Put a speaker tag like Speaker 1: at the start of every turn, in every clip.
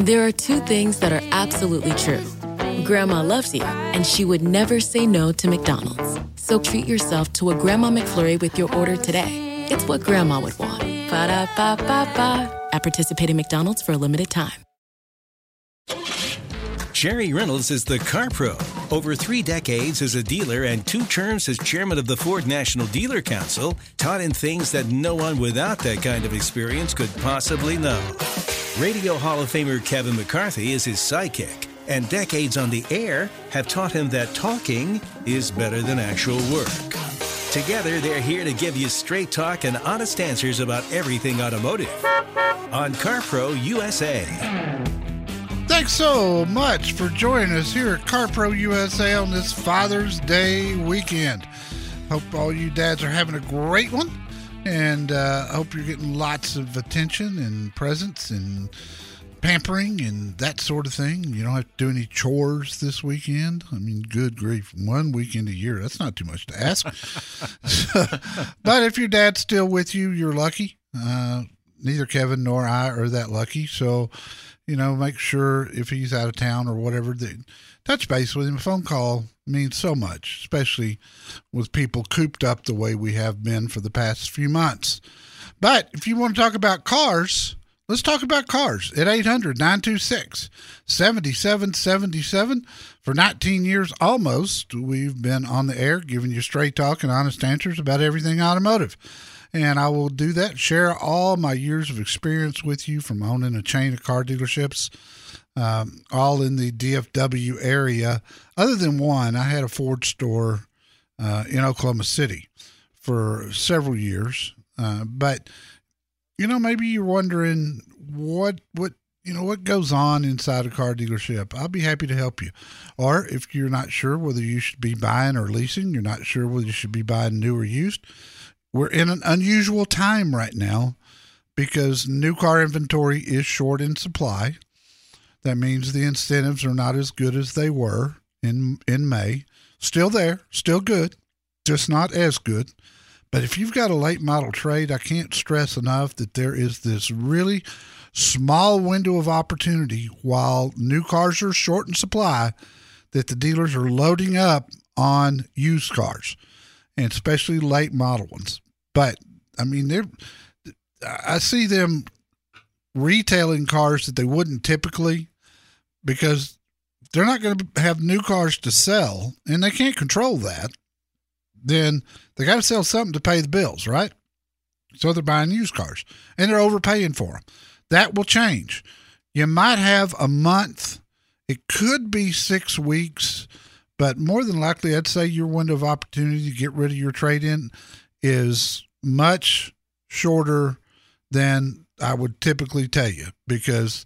Speaker 1: There are two things that are absolutely true. Grandma loves you, and she would never say no to McDonald's. So treat yourself to a Grandma McFlurry with your order today. It's what Grandma would want. Ba da ba ba ba. At participating McDonald's for a limited time.
Speaker 2: Jerry Reynolds is the car pro. Over three decades as a dealer and two terms as chairman of the Ford National Dealer Council, taught him things that no one without that kind of experience could possibly know. Radio Hall of Famer Kevin McCarthy is his sidekick, and decades on the air have taught him that talking is better than actual work. Together, they're here to give you straight talk and honest answers about everything automotive on CarPro USA.
Speaker 3: Thanks so much for joining us here at CarPro USA on this Father's Day weekend. Hope all you dads are having a great one, and uh, hope you're getting lots of attention and presents and pampering and that sort of thing. You don't have to do any chores this weekend. I mean, good grief, one weekend a year, that's not too much to ask. but if your dad's still with you, you're lucky. Uh, neither Kevin nor I are that lucky. So, you know, make sure if he's out of town or whatever, that touch base with him. A phone call means so much, especially with people cooped up the way we have been for the past few months. But if you want to talk about cars, let's talk about cars at 800 926 7777. For 19 years almost, we've been on the air giving you straight talk and honest answers about everything automotive and I will do that. Share all my years of experience with you from owning a chain of car dealerships, um, all in the DFW area. Other than one, I had a Ford store uh, in Oklahoma City for several years. Uh, but you know, maybe you're wondering what what you know what goes on inside a car dealership. I'll be happy to help you. Or if you're not sure whether you should be buying or leasing, you're not sure whether you should be buying new or used we're in an unusual time right now because new car inventory is short in supply. That means the incentives are not as good as they were in in May. Still there, still good, just not as good. But if you've got a late model trade, I can't stress enough that there is this really small window of opportunity while new cars are short in supply that the dealers are loading up on used cars and especially late model ones. But I mean, they're I see them retailing cars that they wouldn't typically because they're not going to have new cars to sell and they can't control that. Then they got to sell something to pay the bills, right? So they're buying used cars and they're overpaying for them. That will change. You might have a month, it could be six weeks, but more than likely, I'd say your window of opportunity to get rid of your trade in is much shorter than I would typically tell you because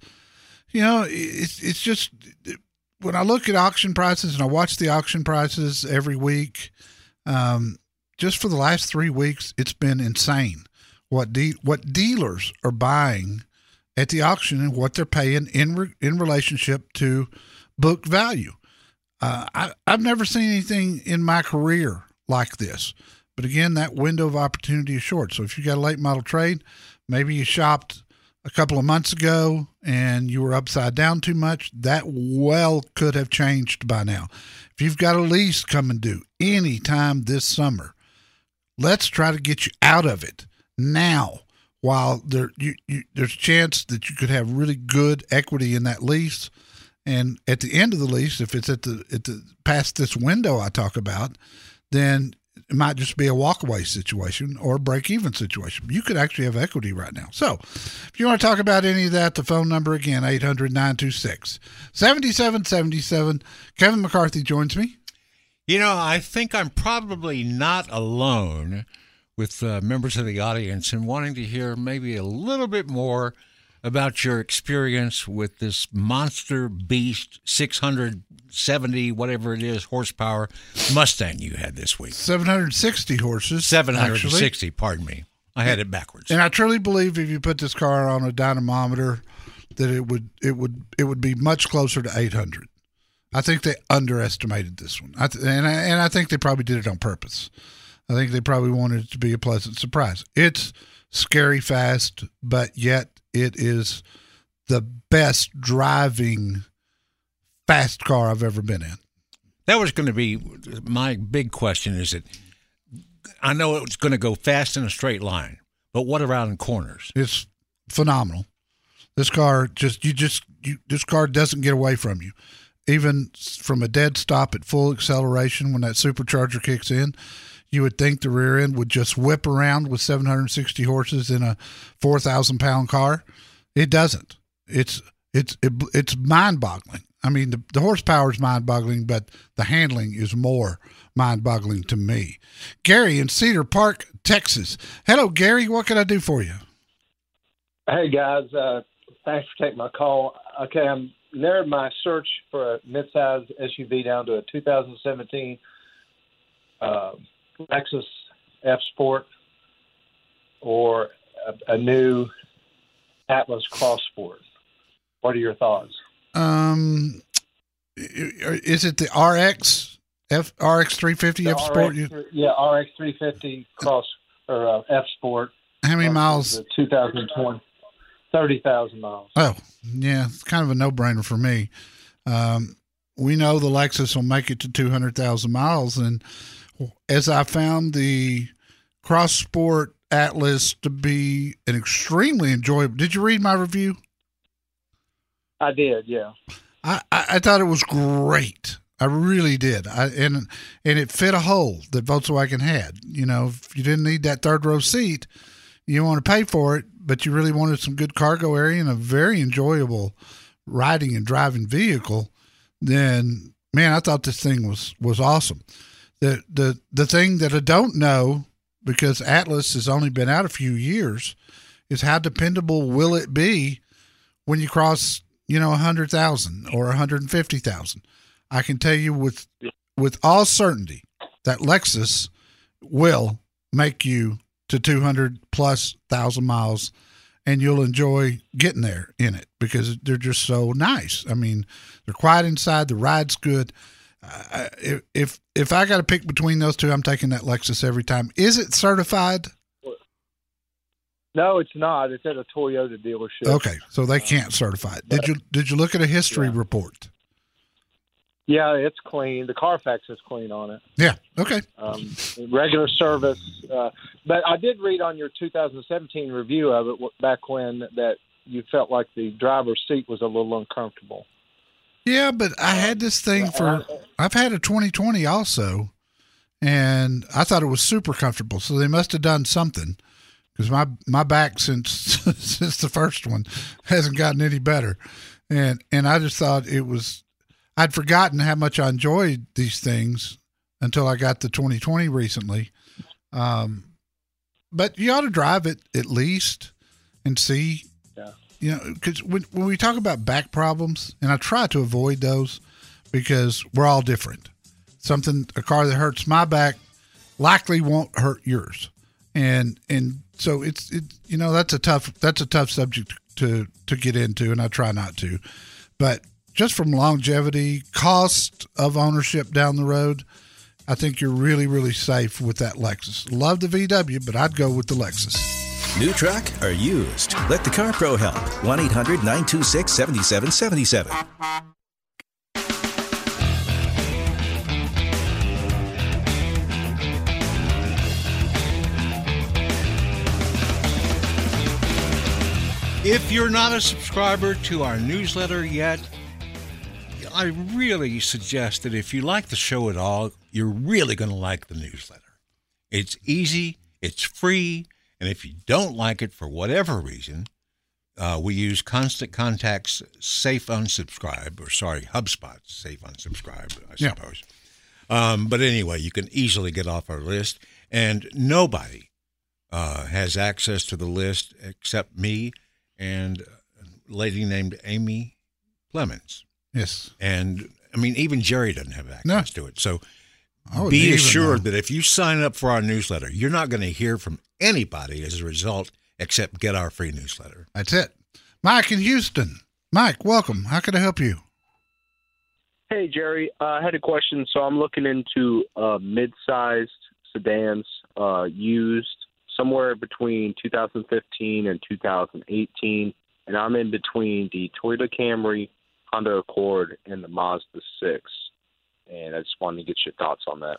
Speaker 3: you know it's it's just when I look at auction prices and I watch the auction prices every week, um, just for the last three weeks, it's been insane what de- what dealers are buying at the auction and what they're paying in re- in relationship to book value. Uh, I, I've never seen anything in my career like this. But again, that window of opportunity is short. So if you got a late model trade, maybe you shopped a couple of months ago and you were upside down too much, that well could have changed by now. If you've got a lease coming due anytime this summer, let's try to get you out of it now while there you, you, there's a chance that you could have really good equity in that lease and at the end of the lease if it's at the at the past this window I talk about then it might just be a walkaway situation or a break even situation. You could actually have equity right now. So, if you want to talk about any of that, the phone number again, 800 926 7777. Kevin McCarthy joins me.
Speaker 4: You know, I think I'm probably not alone with uh, members of the audience in wanting to hear maybe a little bit more about your experience with this monster beast 670 whatever it is horsepower Mustang you had this week.
Speaker 3: 760 horses.
Speaker 4: 760,
Speaker 3: actually.
Speaker 4: pardon me. I had it backwards.
Speaker 3: And I truly believe if you put this car on a dynamometer, that it would it would it would be much closer to 800. I think they underestimated this one, I th- and I, and I think they probably did it on purpose. I think they probably wanted it to be a pleasant surprise. It's scary fast, but yet it is the best driving fast car I've ever been in.
Speaker 4: That was going to be my big question is it I know it's going to go fast in a straight line, but what around corners?
Speaker 3: It's phenomenal. This car just you just you this car doesn't get away from you. Even from a dead stop at full acceleration when that supercharger kicks in, you would think the rear end would just whip around with 760 horses in a 4,000 pound car. It doesn't. It's it's it, it's mind boggling. I mean, the, the horsepower is mind boggling, but the handling is more mind boggling to me. Gary in Cedar Park, Texas. Hello, Gary. What can I do for you?
Speaker 5: Hey guys, uh, thanks for taking my call. Okay, I'm narrowed my search for a midsize SUV down to a 2017 uh, Lexus F Sport or a, a new Atlas Cross Sport. What are your thoughts?
Speaker 3: Um, is it the RX F RX 350
Speaker 5: The
Speaker 3: F Sport?
Speaker 5: RX, yeah, RX 350 Cross or uh, F Sport.
Speaker 3: How many miles?
Speaker 5: The 2020, 30,000 miles.
Speaker 3: Oh, yeah, it's kind of a no brainer for me. Um, we know the Lexus will make it to 200,000 miles. And as I found the Cross Sport Atlas to be an extremely enjoyable. Did you read my review?
Speaker 5: I did, yeah.
Speaker 3: I, I, I thought it was great. I really did. I and and it fit a hole that Volkswagen had. You know, if you didn't need that third row seat, you want to pay for it, but you really wanted some good cargo area and a very enjoyable riding and driving vehicle, then man, I thought this thing was was awesome. The the the thing that I don't know because Atlas has only been out a few years is how dependable will it be when you cross you know a hundred thousand or a hundred and fifty thousand. I can tell you with with all certainty that Lexus will make you to 200 plus thousand miles and you'll enjoy getting there in it because they're just so nice. I mean, they're quiet inside, the ride's good. Uh, if if if I got to pick between those two, I'm taking that Lexus every time. Is it certified?
Speaker 5: No, it's not. It's at a Toyota dealership.
Speaker 3: Okay, so they can't certify it. Did you did you look at a history
Speaker 5: Yeah.
Speaker 3: report?
Speaker 5: Yeah, it's clean. The Carfax is clean on it.
Speaker 3: Yeah. Okay.
Speaker 5: Um, regular service. Uh, but I did read on your 2017 review of it back when that you felt like the driver's seat was a little uncomfortable.
Speaker 3: Yeah, but I had this thing for I've had a 2020 also, and I thought it was super comfortable. So they must have done something because my my back since since the first one hasn't gotten any better, and and I just thought it was I'd forgotten how much I enjoyed these things until I got the 2020 recently. Um, but you ought to drive it at least and see. You know, because when, when we talk about back problems, and I try to avoid those because we're all different. Something, a car that hurts my back likely won't hurt yours. And, and so it's, it, you know, that's a tough, that's a tough subject to, to get into. And I try not to, but just from longevity, cost of ownership down the road, I think you're really, really safe with that Lexus. Love the VW, but I'd go with the Lexus.
Speaker 2: New truck or used? Let the Car Pro help. 1 800 926 7777.
Speaker 4: If you're not a subscriber to our newsletter yet, I really suggest that if you like the show at all, you're really going to like the newsletter. It's easy, it's free, and if you don't like it for whatever reason, uh, we use Constant Contact's Safe Unsubscribe, or sorry, HubSpot's Safe Unsubscribe, I
Speaker 3: Yeah.
Speaker 4: suppose. Um, but anyway, you can easily get off our list, and nobody uh, has access to the list except me and a lady named Amy Clemens.
Speaker 3: Yes.
Speaker 4: And I mean, even Jerry doesn't have access to it. So be assured
Speaker 3: know.
Speaker 4: that if you sign up for our newsletter, you're not going to hear from anybody as a result except get our free newsletter.
Speaker 3: That's it. Mike in Houston. Mike, welcome. How can I help you?
Speaker 6: Hey, Jerry. Uh, I had a question. So I'm looking into uh, mid-sized sedans, uh, used somewhere between 2015 and 2018, and I'm in between the Toyota Camry, Honda Accord, and the Mazda 6. And I just wanted to get your thoughts on that.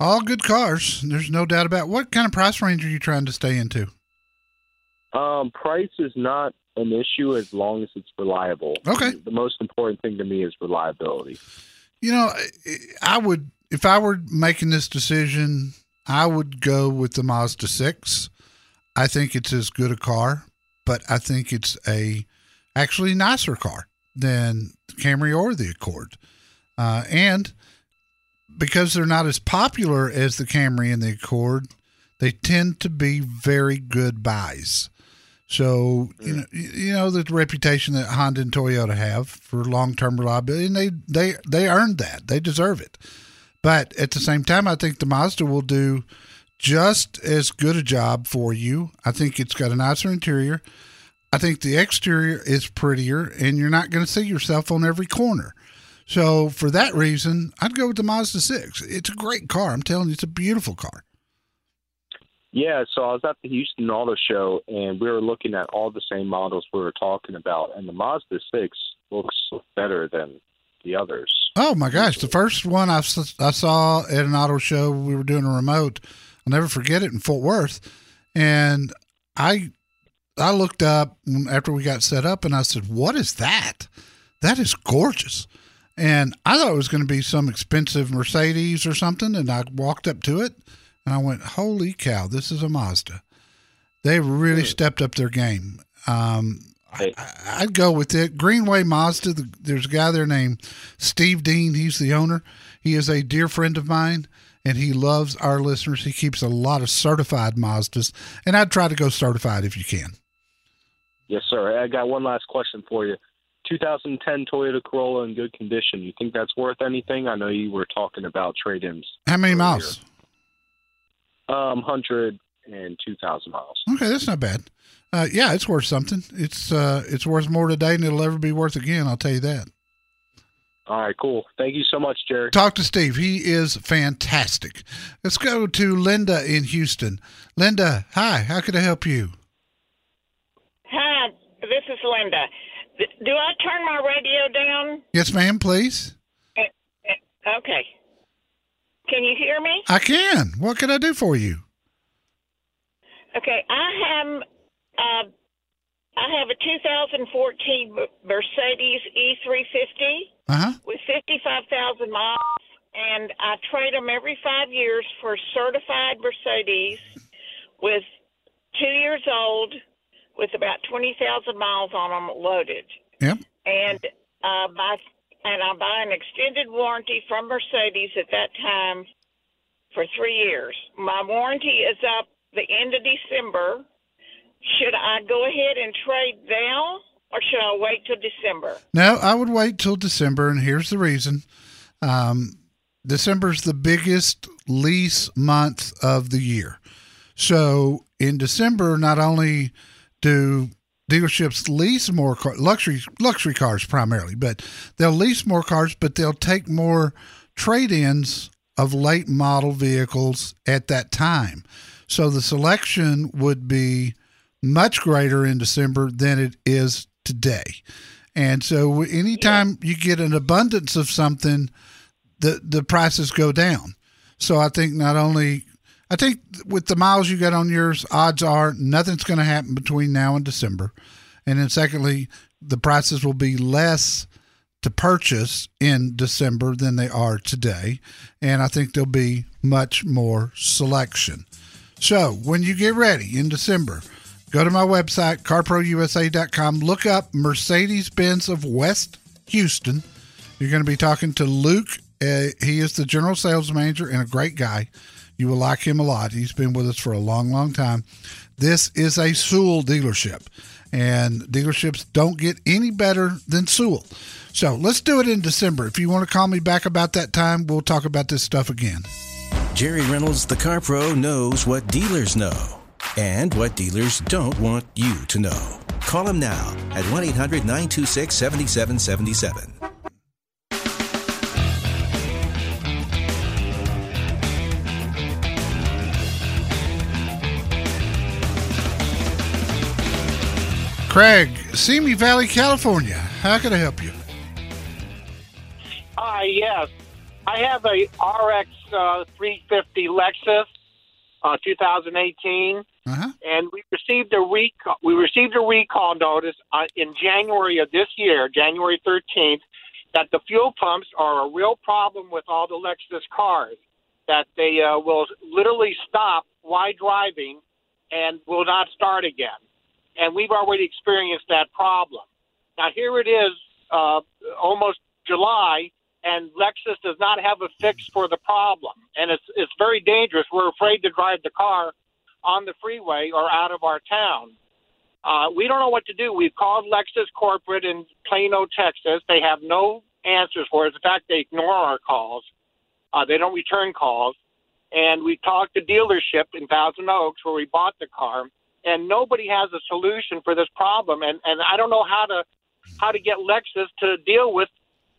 Speaker 3: All good cars. There's no doubt about. What kind of price range are you trying to stay into?
Speaker 6: Um, price is not an issue as long as it's reliable.
Speaker 3: Okay.
Speaker 6: The most important thing to me is reliability.
Speaker 3: You know, I would if I were making this decision, I would go with the Mazda 6. I think it's as good a car, but I think it's a actually nicer car than the Camry or the Accord. Uh, and because they're not as popular as the Camry and the Accord, they tend to be very good buys. So you know, you know the reputation that Honda and Toyota have for long-term reliability, and they they they earned that. They deserve it. But at the same time, I think the Mazda will do just as good a job for you. I think it's got a nicer interior. I think the exterior is prettier, and you're not going to see yourself on every corner. So for that reason, I'd go with the Mazda Six. It's a great car. I'm telling you, it's a beautiful car.
Speaker 6: Yeah, so I was at the Houston Auto Show and we were looking at all the same models we were talking about, and the Mazda 6 looks better than the others.
Speaker 3: Oh my gosh, the first one I saw at an auto show, we were doing a remote. I'll never forget it in Fort Worth, and I I looked up after we got set up, and I said, "What is that? That is gorgeous." And I thought it was going to be some expensive Mercedes or something, and I walked up to it, and I went, "Holy cow, this is a Mazda!" They really stepped up their game. Um. I- I'd go with it. Greenway Mazda. The, there's a guy there named Steve Dean. He's the owner. He is a dear friend of mine, and he loves our listeners. He keeps a lot of certified Mazdas, and I'd try to go certified if you can.
Speaker 6: Yes, sir. I got one last question for you. 2010 Toyota Corolla in good condition. You think that's worth anything? I know you were talking about trade-ins.
Speaker 3: How many
Speaker 6: Earlier.
Speaker 3: miles?
Speaker 6: Um, 102,000 miles.
Speaker 3: Okay, that's not bad. Uh, yeah, it's worth something. It's uh, it's worth more today than it'll ever be worth again. I'll tell you that.
Speaker 6: All right, cool. Thank you so much, Jerry.
Speaker 3: Talk to Steve. He is fantastic. Let's go to Linda in Houston. Linda, hi. How can I help you?
Speaker 7: Hi, this is Linda. Do I turn my radio down?
Speaker 3: Yes, ma'am. Please.
Speaker 7: Okay. Can you hear me?
Speaker 3: I can. What can I do for you?
Speaker 7: Okay, I have uh, I have a 2014 Mercedes E350
Speaker 3: Uh huh.
Speaker 7: with 55,000 miles, and I trade them every five years for certified Mercedes with two years old with about 20,000 miles on them loaded.
Speaker 3: Yep.
Speaker 7: and uh, buy and I buy an extended warranty from Mercedes at that time for three years. My warranty is up the end of December. Should I go ahead and trade now, or should I wait till December?
Speaker 3: No, I would wait till December, and here's the reason. Um, December's the biggest lease month of the year. So in December, not only do dealerships lease more car, luxury luxury cars primarily, but they'll lease more cars, but they'll take more trade-ins of late model vehicles at that time. So the selection would be much greater in December than it is today. And so anytime you get an abundance of something, the the prices go down. So I think not only I think with the miles you got on yours, odds are nothing's going to happen between now and December. And then secondly, the prices will be less to purchase in December than they are today, and I think there'll be much more selection. So when you get ready in December, go to my website, carprousa.com, look up Mercedes Benz of West Houston. You're going to be talking to Luke. Uh, he is the general sales manager and a great guy. You will like him a lot. He's been with us for a long, long time. This is a Sewell dealership. And dealerships don't get any better than Sewell. So let's do it in December. If you want to call me back about that time, we'll talk about this stuff again.
Speaker 2: Jerry Reynolds, the car pro, knows what dealers know and what dealers don't want you to know. Call him now at 1 800 926 7777.
Speaker 3: Craig, Simi Valley, California. How can I help you?
Speaker 8: Uh, yes. I have a RX uh, 350 Lexus, uh, 2018,
Speaker 3: Uh-huh.
Speaker 8: and we received a recall. We received a recall notice uh, in January of this year, January 13th, that the fuel pumps are a real problem with all the Lexus cars. That they uh, will literally stop while driving and will not start again. And we've already experienced that problem. Now here it is, uh, almost July, and Lexus does not have a fix for the problem, and it's it's very dangerous. We're afraid to drive the car on the freeway or out of our town. Uh, we don't know what to do. We've called Lexus corporate in Plano, Texas. They have no answers for us. In fact, they ignore our calls. Uh, they don't return calls. And we talked to dealership in Thousand Oaks where we bought the car, and nobody has a solution for this problem. And and I don't know how to how to get Lexus to deal with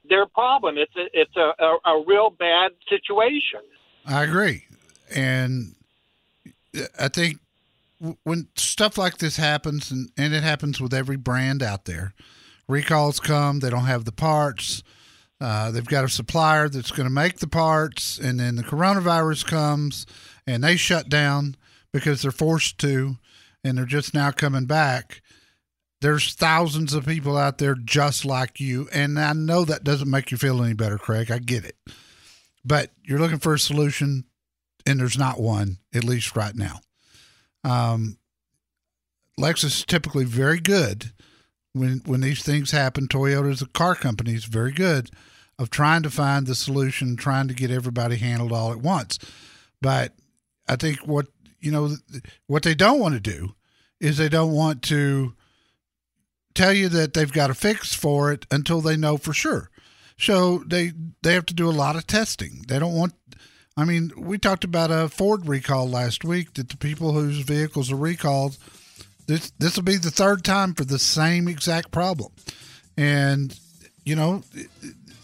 Speaker 8: their problem. It's a, it's a, a, a real bad situation.
Speaker 3: I agree. And I think when stuff like this happens, and, and it happens with every brand out there, recalls come, they don't have the parts. Uh, they've got a supplier that's going to make the parts, and then the coronavirus comes and they shut down because they're forced to, and they're just now coming back. There's thousands of people out there just like you, and I know that doesn't make you feel any better, Craig. I get it, but you're looking for a solution, and there's not one, at least right now. Um, Lexus is typically very good when when these things happen. Toyota's a car company is very good of trying to find the solution, trying to get everybody handled all at once. But I think what you know what they don't want to do is they don't want to tell you that they've got a fix for it until they know for sure. So they they have to do a lot of testing. They don't want I mean, we talked about a Ford recall last week that the people whose vehicles are recalled this this will be the third time for the same exact problem. And you know,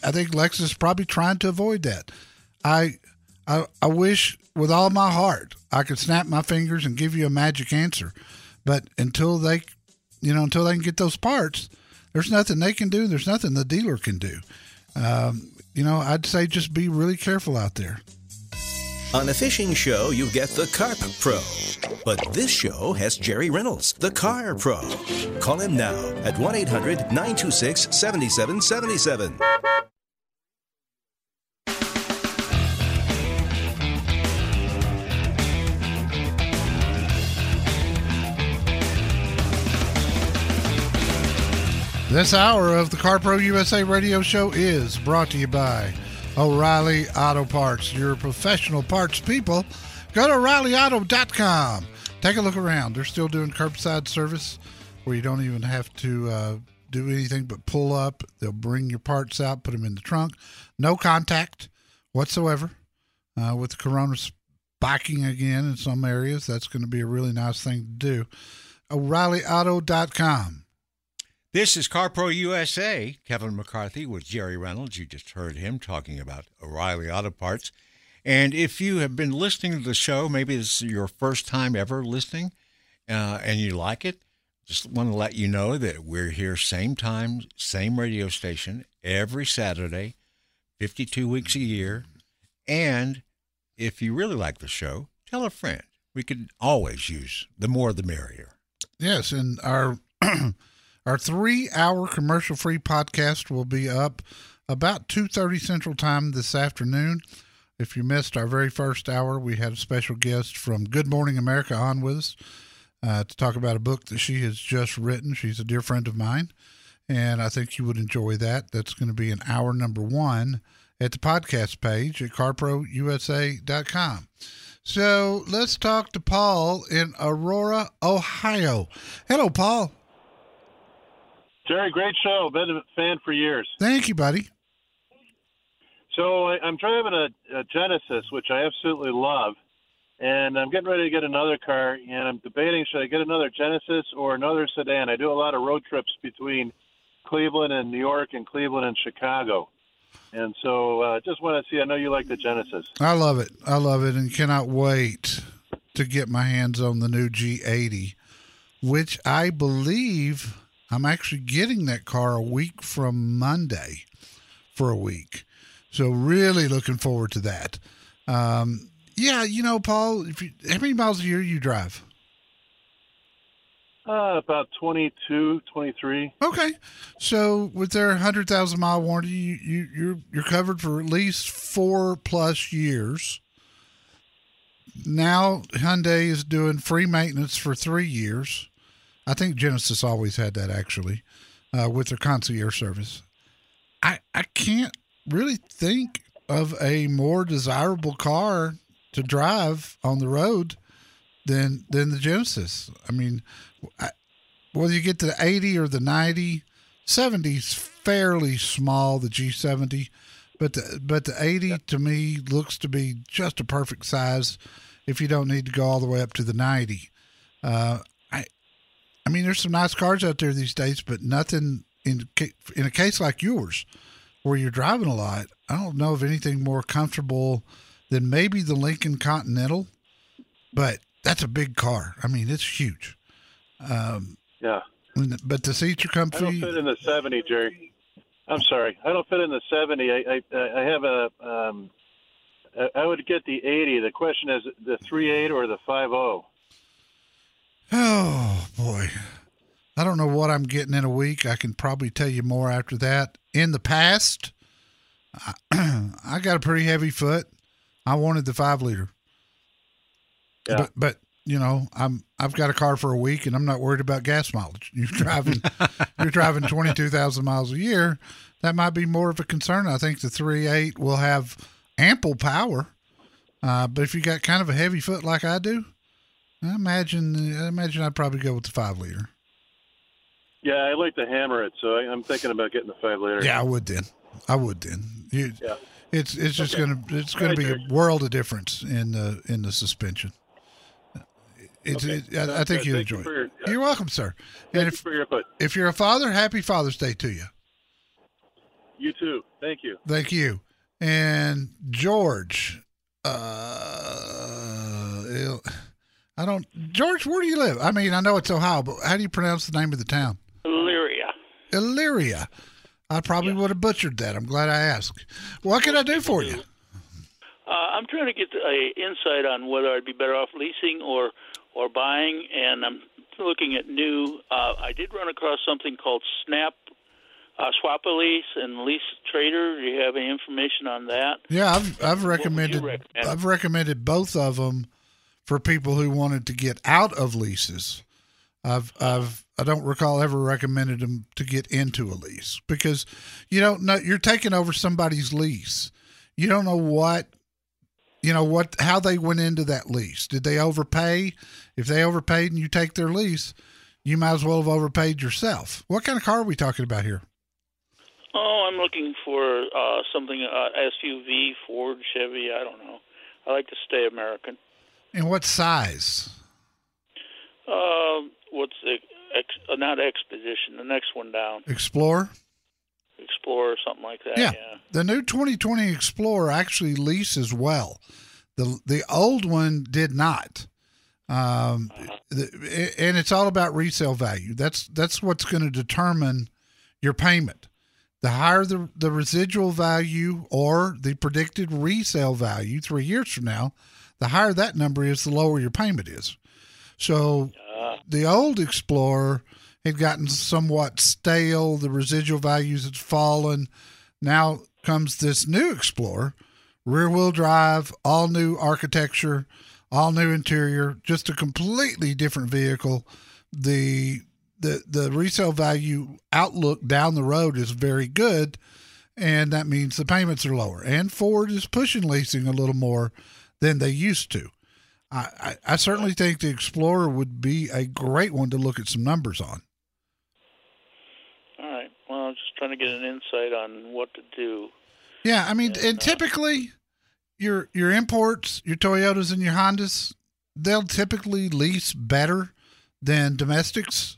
Speaker 3: I think Lexus is probably trying to avoid that. I I I wish with all my heart I could snap my fingers and give you a magic answer. But until they you know, until they can get those parts, there's nothing they can do. There's nothing the dealer can do. Um, you know, I'd say just be really careful out there.
Speaker 2: On a fishing show, you get the Carp Pro. But this show has Jerry Reynolds, the Car Pro. Call him now at 1 800 926 7777.
Speaker 3: This hour of the CarPro USA radio show is brought to you by O'Reilly Auto Parts, your professional parts people. Go to O'ReillyAuto.com. Take a look around. They're still doing curbside service where you don't even have to uh, do anything but pull up. They'll bring your parts out, put them in the trunk. No contact whatsoever. Uh, with the corona spiking again in some areas, that's going to be a really nice thing to do. O'ReillyAuto.com.
Speaker 4: This is CarPro USA. Kevin McCarthy with Jerry Reynolds. You just heard him talking about O'Reilly Auto Parts. And if you have been listening to the show, maybe this is your first time ever listening, uh, and you like it, just want to let you know that we're here same time, same radio station every Saturday, 52 weeks a year. And if you really like the show, tell a friend. We could always use the more the merrier.
Speaker 3: Yes, and our our three hour commercial free podcast will be up about two thirty Central Time this afternoon. If you missed our very first hour, we had a special guest from Good Morning America on with us uh, to talk about a book that she has just written. She's a dear friend of mine, and I think you would enjoy that. That's going to be an hour number one at the podcast page at carprousa.com. So let's talk to Paul in Aurora, Ohio. Hello, Paul.
Speaker 9: Jerry, great show. Been a fan for years.
Speaker 3: Thank you, buddy.
Speaker 9: So I, I'm driving a, a Genesis, which I absolutely love, and I'm getting ready to get another car, and I'm debating should I get another Genesis or another sedan. I do a lot of road trips between Cleveland and New York, and Cleveland and Chicago, and so uh, just want to see. I know you like the Genesis.
Speaker 3: I love it. I love it, and cannot wait to get my hands on the new G80, which I believe I'm actually getting that car a week from Monday for a week. So really looking forward to that. Um, yeah, you know, Paul, if you, how many miles a year you drive?
Speaker 9: Uh, about 22, 23.
Speaker 3: Okay, so with their hundred thousand mile warranty, you, you you're you're covered for at least four plus years. Now Hyundai is doing free maintenance for three years. I think Genesis always had that actually, uh, with their concierge service. I I can't really think of a more desirable car to drive on the road than than the Genesis. I mean, I, whether you get to the 80 or the 90, 70 is fairly small, the G70, but the but the 80 to me looks to be just a perfect size if you don't need to go all the way up to the 90. Uh, I mean, there's some nice cars out there these days, but nothing in in a case like yours where you're driving a lot. I don't know of anything more comfortable than maybe the Lincoln Continental, but that's a big car. I mean, it's huge. Um,
Speaker 9: Yeah.
Speaker 3: but the seats are
Speaker 9: I don't fit in the 70, Jerry. I'm sorry. I don't fit in the 70. I I, I have a um I- would get the 80. The question is the three eight or the oh? 50.
Speaker 3: Oh boy, I don't know what I'm getting in a week. I can probably tell you more after that. In the past, I, I got a pretty heavy foot. I wanted the five liter.
Speaker 9: Yeah.
Speaker 3: But but you know I'm I've got a car for a week and I'm not worried about gas mileage. You're driving you're driving twenty two thousand miles a year. That might be more of a concern. I think the three eight will have ample power, uh, but if you got kind of a heavy foot like I do, I imagine I imagine I'd probably go with the five liter.
Speaker 9: Yeah, I like to hammer it, so I, I'm thinking about getting the 5 liter.
Speaker 3: Yeah, I would then. I would then. You,
Speaker 9: Yeah.
Speaker 3: It's it's just
Speaker 9: Okay.
Speaker 3: gonna it's gonna
Speaker 9: Right,
Speaker 3: be a world of difference in the in the suspension. It's
Speaker 9: Okay.
Speaker 3: it, I, I think you enjoy
Speaker 9: you
Speaker 3: it.
Speaker 9: your-
Speaker 3: You're welcome, sir. And
Speaker 9: you
Speaker 3: if
Speaker 9: input.
Speaker 3: if you're a father, happy Father's Day to you.
Speaker 9: You too. Thank you.
Speaker 3: Thank you. And George, uh, I don't George, where do you live? I mean, I know it's Ohio, but how do you pronounce the name of the town?
Speaker 10: Elyria.
Speaker 3: Elyria. I probably would have butchered that. I'm glad I asked. What can I do for you?
Speaker 10: Uh, I'm trying to get a insight on whether I'd be better off leasing or or buying, and I'm looking at new. Uh, I did run across something called Snap uh, Swapalease and Lease Trader. Do you have any information on that?
Speaker 3: Yeah, I've I've recommended
Speaker 10: recommend?
Speaker 3: I've recommended both of them for people who wanted to get out of leases. I've I've I don't recall ever recommended them to get into a lease because you don't know you're taking over somebody's lease. You don't know what you know what how they went into that lease. Did they overpay? If they overpaid and you take their lease, you might as well have overpaid yourself. What kind of car are we talking about here?
Speaker 10: Oh, I'm looking for uh, something uh, SUV, Ford, Chevy. I don't know. I like to stay American.
Speaker 3: And what size?
Speaker 10: Uh, what's the ex, uh, not Expedition? The next one down,
Speaker 3: Explorer?
Speaker 10: Explorer, something like that.
Speaker 3: Yeah.
Speaker 10: yeah.
Speaker 3: The new 2020 Explorer actually leases well. The the old one did not. Um, the, and it's all about resale value. That's that's what's going to determine your payment. The higher the the residual value or the predicted resale value 3 years from now, the higher that number is, the lower your payment is. So uh. the old Explorer had gotten somewhat stale. The residual values had fallen. Now comes this new Explorer, rear wheel drive, all new architecture, all new interior, just a completely different vehicle. The the the resale value outlook down the road is very good, and that means the payments are lower. And Ford is pushing leasing a little more than they used to. I, I, I certainly think the Explorer would be a great one to look at some numbers on.
Speaker 10: All just trying to get an insight on what to do.
Speaker 3: Yeah, I mean, and uh, typically your your imports, your Toyotas and your Hondas, they'll typically lease better than domestics,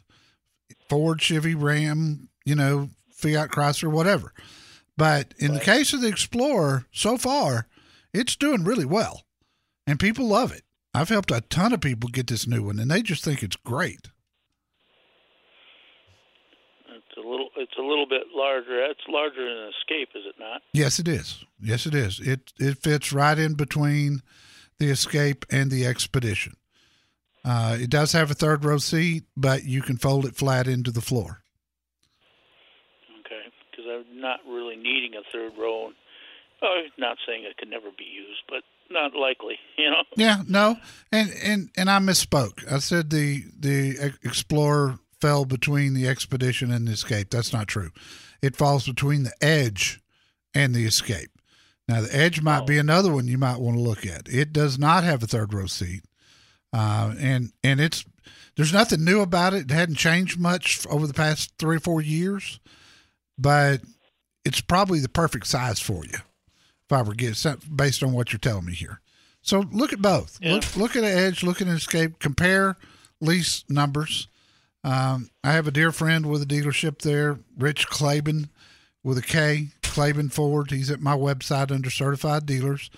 Speaker 3: Ford, Chevy, Ram, you know, Fiat Chrysler, whatever. But in the case of the Explorer, so far, it's doing really well, and people love it. I've helped a ton of people get this new one, and they just think it's great.
Speaker 10: It's a little. It's a little bit larger. It's larger than an Escape, is it not?
Speaker 3: Yes, it is. Yes, it is. It it fits right in between the Escape and the Expedition. Uh, it does have a third row seat, but you can fold it flat into the floor.
Speaker 10: Okay, because I'm not really needing a third row. Oh, not saying it could never be used, but not likely. You know.
Speaker 3: Yeah, no, and and and I misspoke. I said the the Explorer fell between the Expedition and the Escape. That's not true. It falls between the Edge and the Escape. Now, the Edge might be another one you might want to look at. It does not have a third row seat, uh, and and it's there's nothing new about it. It hadn't changed much over the past three or four years, but it's probably the perfect size for you. If I were based on what you're telling me here, so look at both.
Speaker 10: Yeah.
Speaker 3: Look look at an Edge, look at an Escape. Compare lease numbers. Um, I have a dear friend with a dealership there, Rich Klaben, with a K, Klaben Ford. He's at my website under certified dealers,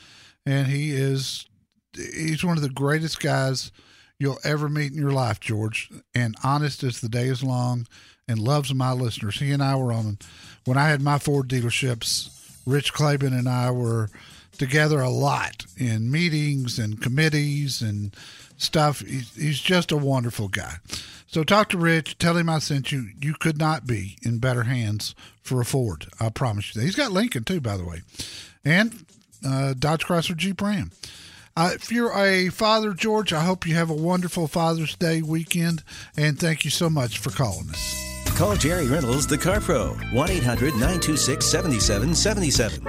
Speaker 3: and he is he's one of the greatest guys you'll ever meet in your life, George, and honest as the day is long, and loves my listeners. He and I were on when I had my Ford dealerships. Rich Klaben and I were together a lot in meetings and committees and stuff. He's, he's just a wonderful guy. So talk to Rich. Tell him I sent you. You could not be in better hands for a Ford. I promise you that. He's got Lincoln too, by the way, and uh, Dodge Chrysler Jeep Ram. Uh, if you're a father, George, I hope you have a wonderful Father's Day weekend, and thank you so much for calling us.
Speaker 2: Call Jerry Reynolds, the Car Pro, 1 800 926 7777.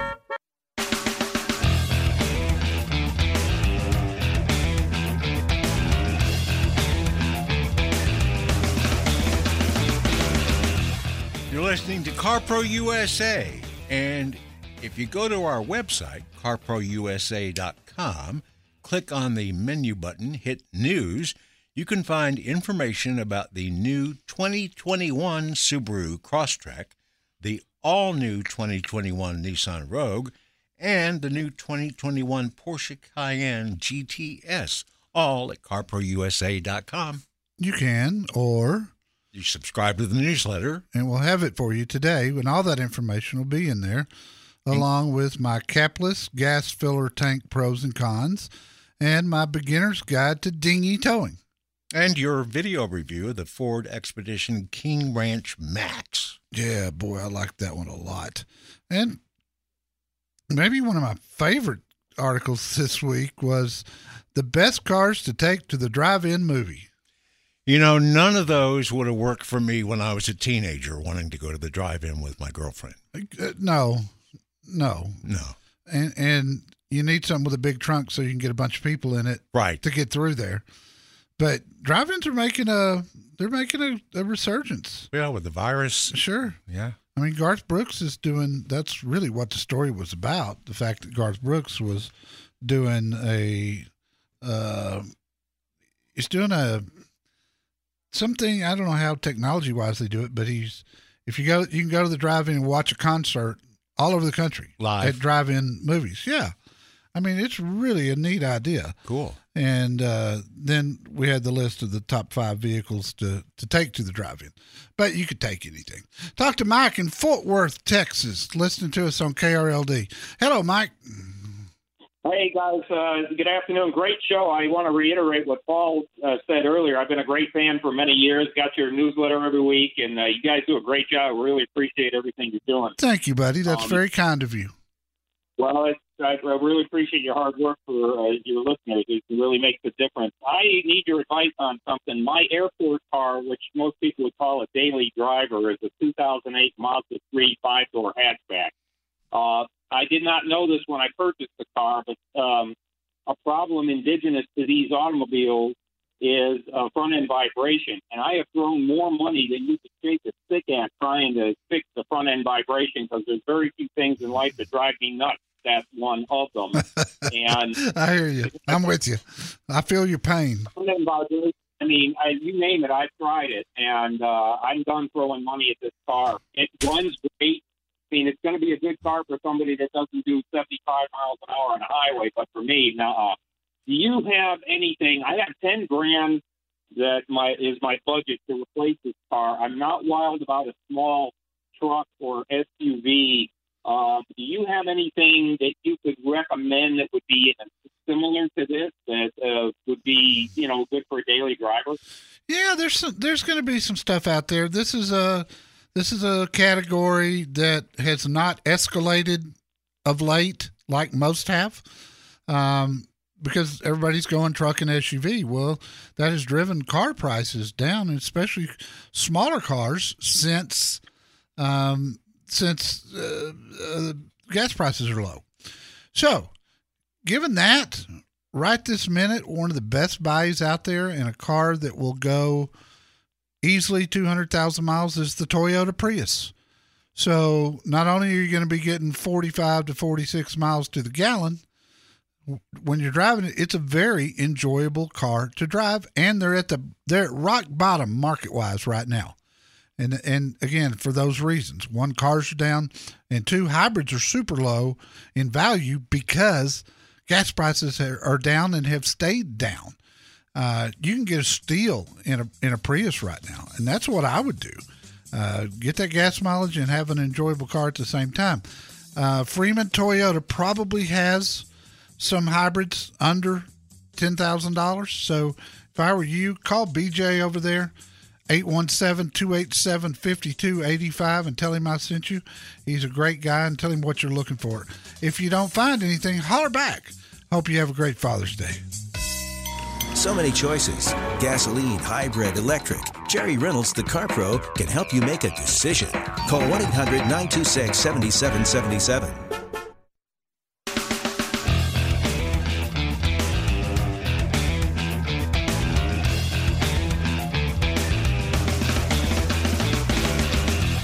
Speaker 4: You're listening to CarPro USA. And if you go to our website, carprousa.com, click on the menu button, hit News, you can find information about the new 2021 Subaru Crosstrek, the all new 2021 Nissan Rogue, and the new 2021 Porsche Cayenne GTS, all at carprousa.com.
Speaker 3: You can, or
Speaker 4: You subscribe to the newsletter.
Speaker 3: and we'll have it for you today, and all that information will be in there, along with my capless gas filler tank pros and cons, and my beginner's guide to dinghy towing.
Speaker 4: And your video review of the Ford Expedition King Ranch Max.
Speaker 3: Yeah, boy, I like that one a lot. And maybe one of my favorite articles this week was the best cars to take to the drive-in movie.
Speaker 4: You know, none of those would have worked for me when I was a teenager wanting to go to the drive in with my girlfriend.
Speaker 3: Uh, no, no,
Speaker 4: No.
Speaker 3: and and you need something with a big trunk so you can get a bunch of people in it
Speaker 4: Right.
Speaker 3: to get through there. But drive-ins are making a they're making a, a resurgence.
Speaker 4: Yeah, with the virus.
Speaker 3: Sure.
Speaker 4: Yeah.
Speaker 3: I mean, Garth Brooks is doing. That's really what the story was about. The fact that Garth Brooks was doing a, uh, he's doing a something. I don't know how technology wise they do it, but he's if you go, you can go to the drive-in and watch a concert all over the country
Speaker 4: Live.
Speaker 3: at drive-in movies. Yeah, I mean it's really a neat idea.
Speaker 4: Cool.
Speaker 3: And uh, then we had the list of the top five vehicles to, to take to the drive in. But you could take anything. Talk to Mike in Fort Worth, Texas, listening to us on KRLD. Hello, Mike.
Speaker 11: Hey guys, uh, good afternoon. Great show. I want to reiterate what Paul uh, said earlier. I've been a great fan for many years. Got your newsletter every week, and uh, you guys do a great job. Really appreciate everything you're doing.
Speaker 3: Thank you, buddy. That's
Speaker 11: Um,
Speaker 3: very kind of you.
Speaker 11: Well, it's, I, I really appreciate your hard work for uh, your listeners. It really makes a difference. I need your advice on something. My airport car, which most people would call a daily driver, is a 2008 Mazda 3 five door hatchback. Uh, I did not know this when I purchased the car, but um, a problem indigenous to these automobiles is uh, front end vibration. And I have thrown more money than you could shake a stick at trying to fix the front end vibration because there's very few things in life that drive me nuts. That's one of them. and
Speaker 3: I hear you. I'm with you. I feel your pain.
Speaker 11: front end vibration. I mean, I, you name it, I've tried it, and uh, I'm done throwing money at this car. It runs great. I mean, it's going to be a good car for somebody that doesn't do 75 miles an hour on a highway, but for me, no. Do you have anything? I have 10 grand that my is my budget to replace this car. I'm not wild about a small truck or SUV. Uh, do you have anything that you could recommend that would be similar to this that uh, would be you know good for a daily driver?
Speaker 3: Yeah, there's some, there's going to be some stuff out there. This is a this is a category that has not escalated of late like most have. Um, because everybody's going truck and SUV. Well, that has driven car prices down, especially smaller cars since um, since uh, uh, gas prices are low. So, given that, right this minute, one of the best buys out there in a car that will go easily 200,000 miles is the Toyota Prius. So, not only are you going to be getting 45 to 46 miles to the gallon, when you're driving it, it's a very enjoyable car to drive, and they're at the they're at rock bottom market wise right now. And and again, for those reasons, one cars are down, and two hybrids are super low in value because gas prices are, down and have stayed down. Uh, you can get a steal in a in a Prius right now, and that's what I would do. Uh, get that gas mileage and have an enjoyable car at the same time. Uh, Freeman Toyota probably has some hybrids under ten thousand dollars. So if I were you, call BJ over there. 817-287-5285 and tell him I sent you. He's a great guy and tell him what you're looking for. If you don't find anything, holler back. Hope you have a great Father's Day.
Speaker 2: So many choices gasoline, hybrid, electric. Jerry Reynolds, the Car Pro, can help you make a decision. Call 1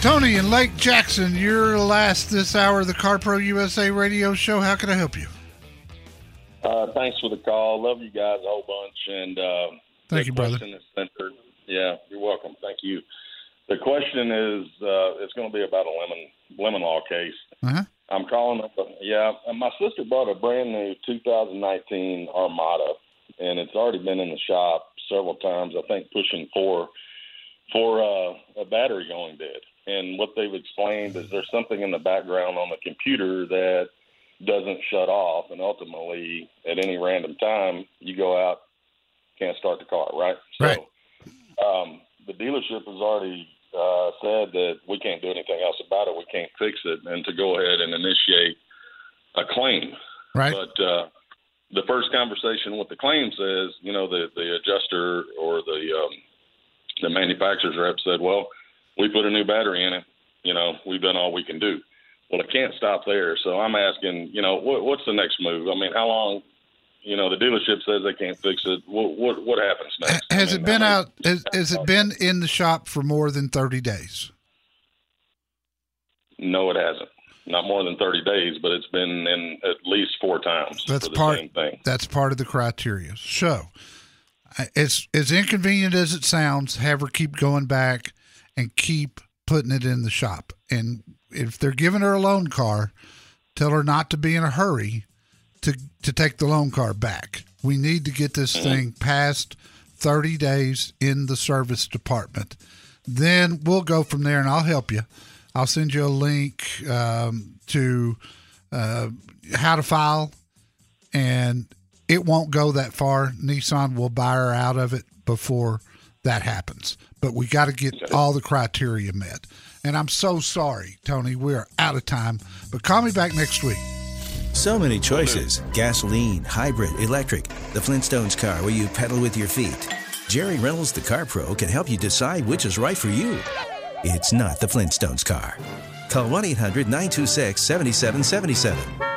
Speaker 3: Tony in Lake Jackson, you're last this hour of the Car Pro USA radio show. How can I help you?
Speaker 12: Uh, thanks for the call. Love you guys a whole bunch. And uh,
Speaker 3: Thank you, brother.
Speaker 12: centered. Yeah, you're welcome. Thank you. The question is, uh, it's going to be about a lemon lemon law case.
Speaker 3: Uh-huh.
Speaker 12: I'm calling up. Yeah, my sister bought a brand new 2019 Armada, and it's already been in the shop several times. I think pushing for for uh, a battery going dead. And what they've explained is there's something in the background on the computer that doesn't shut off, and ultimately, at any random time, you go out, can't start the car, right?
Speaker 3: Right.
Speaker 12: So, um, the dealership has already uh, said that we can't do anything else about it. We can't fix it, and to go ahead and initiate a claim.
Speaker 3: Right.
Speaker 12: But uh, the first conversation with the claim says, you know, the the adjuster or the um, the manufacturer's rep said, well, we put a new battery in it. You know, we've done all we can do. Well, it can't stop there. So I'm asking, you know, what, what's the next move? I mean, how long? You know, the dealership says they can't fix it. What what, what happens next?
Speaker 3: Has
Speaker 12: I
Speaker 3: it been
Speaker 12: mean,
Speaker 3: out? Has, has it been in the shop for more than thirty days?
Speaker 12: No, it hasn't. Not more than 30 days, but it's been in at least four times
Speaker 3: That's
Speaker 12: for the
Speaker 3: part.
Speaker 12: same thing.
Speaker 3: That's part of the criteria. So, uh, as as inconvenient as it sounds, have her keep going back and keep putting it in the shop. And if they're giving her a loan car, tell her not to be in a hurry to to take the loan car back. We need to get this thing past 30 days in the service department. Then we'll go from there, and I'll help you. I'll send you a link um, to uh, how to file, and it won't go that far. Nissan will buy her out of it before that happens. But we got to get all the criteria met. And I'm so sorry, Tony. We are out of time. But call me back next week.
Speaker 2: So many choices gasoline, hybrid, electric. The Flintstones car where you pedal with your feet. Jerry Reynolds, the Car Pro, can help you decide which is right for you. It's not the Flintstones car. Call 1 800 926 7777.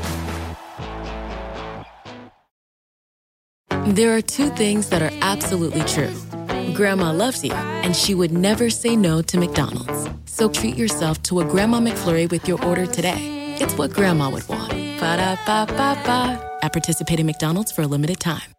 Speaker 1: There are two things that are absolutely true. Grandma loves you, and she would never say no to McDonald's. So treat yourself to a Grandma McFlurry with your order today. It's what Grandma would want. Ba da ba ba ba. At participating McDonald's for a limited time.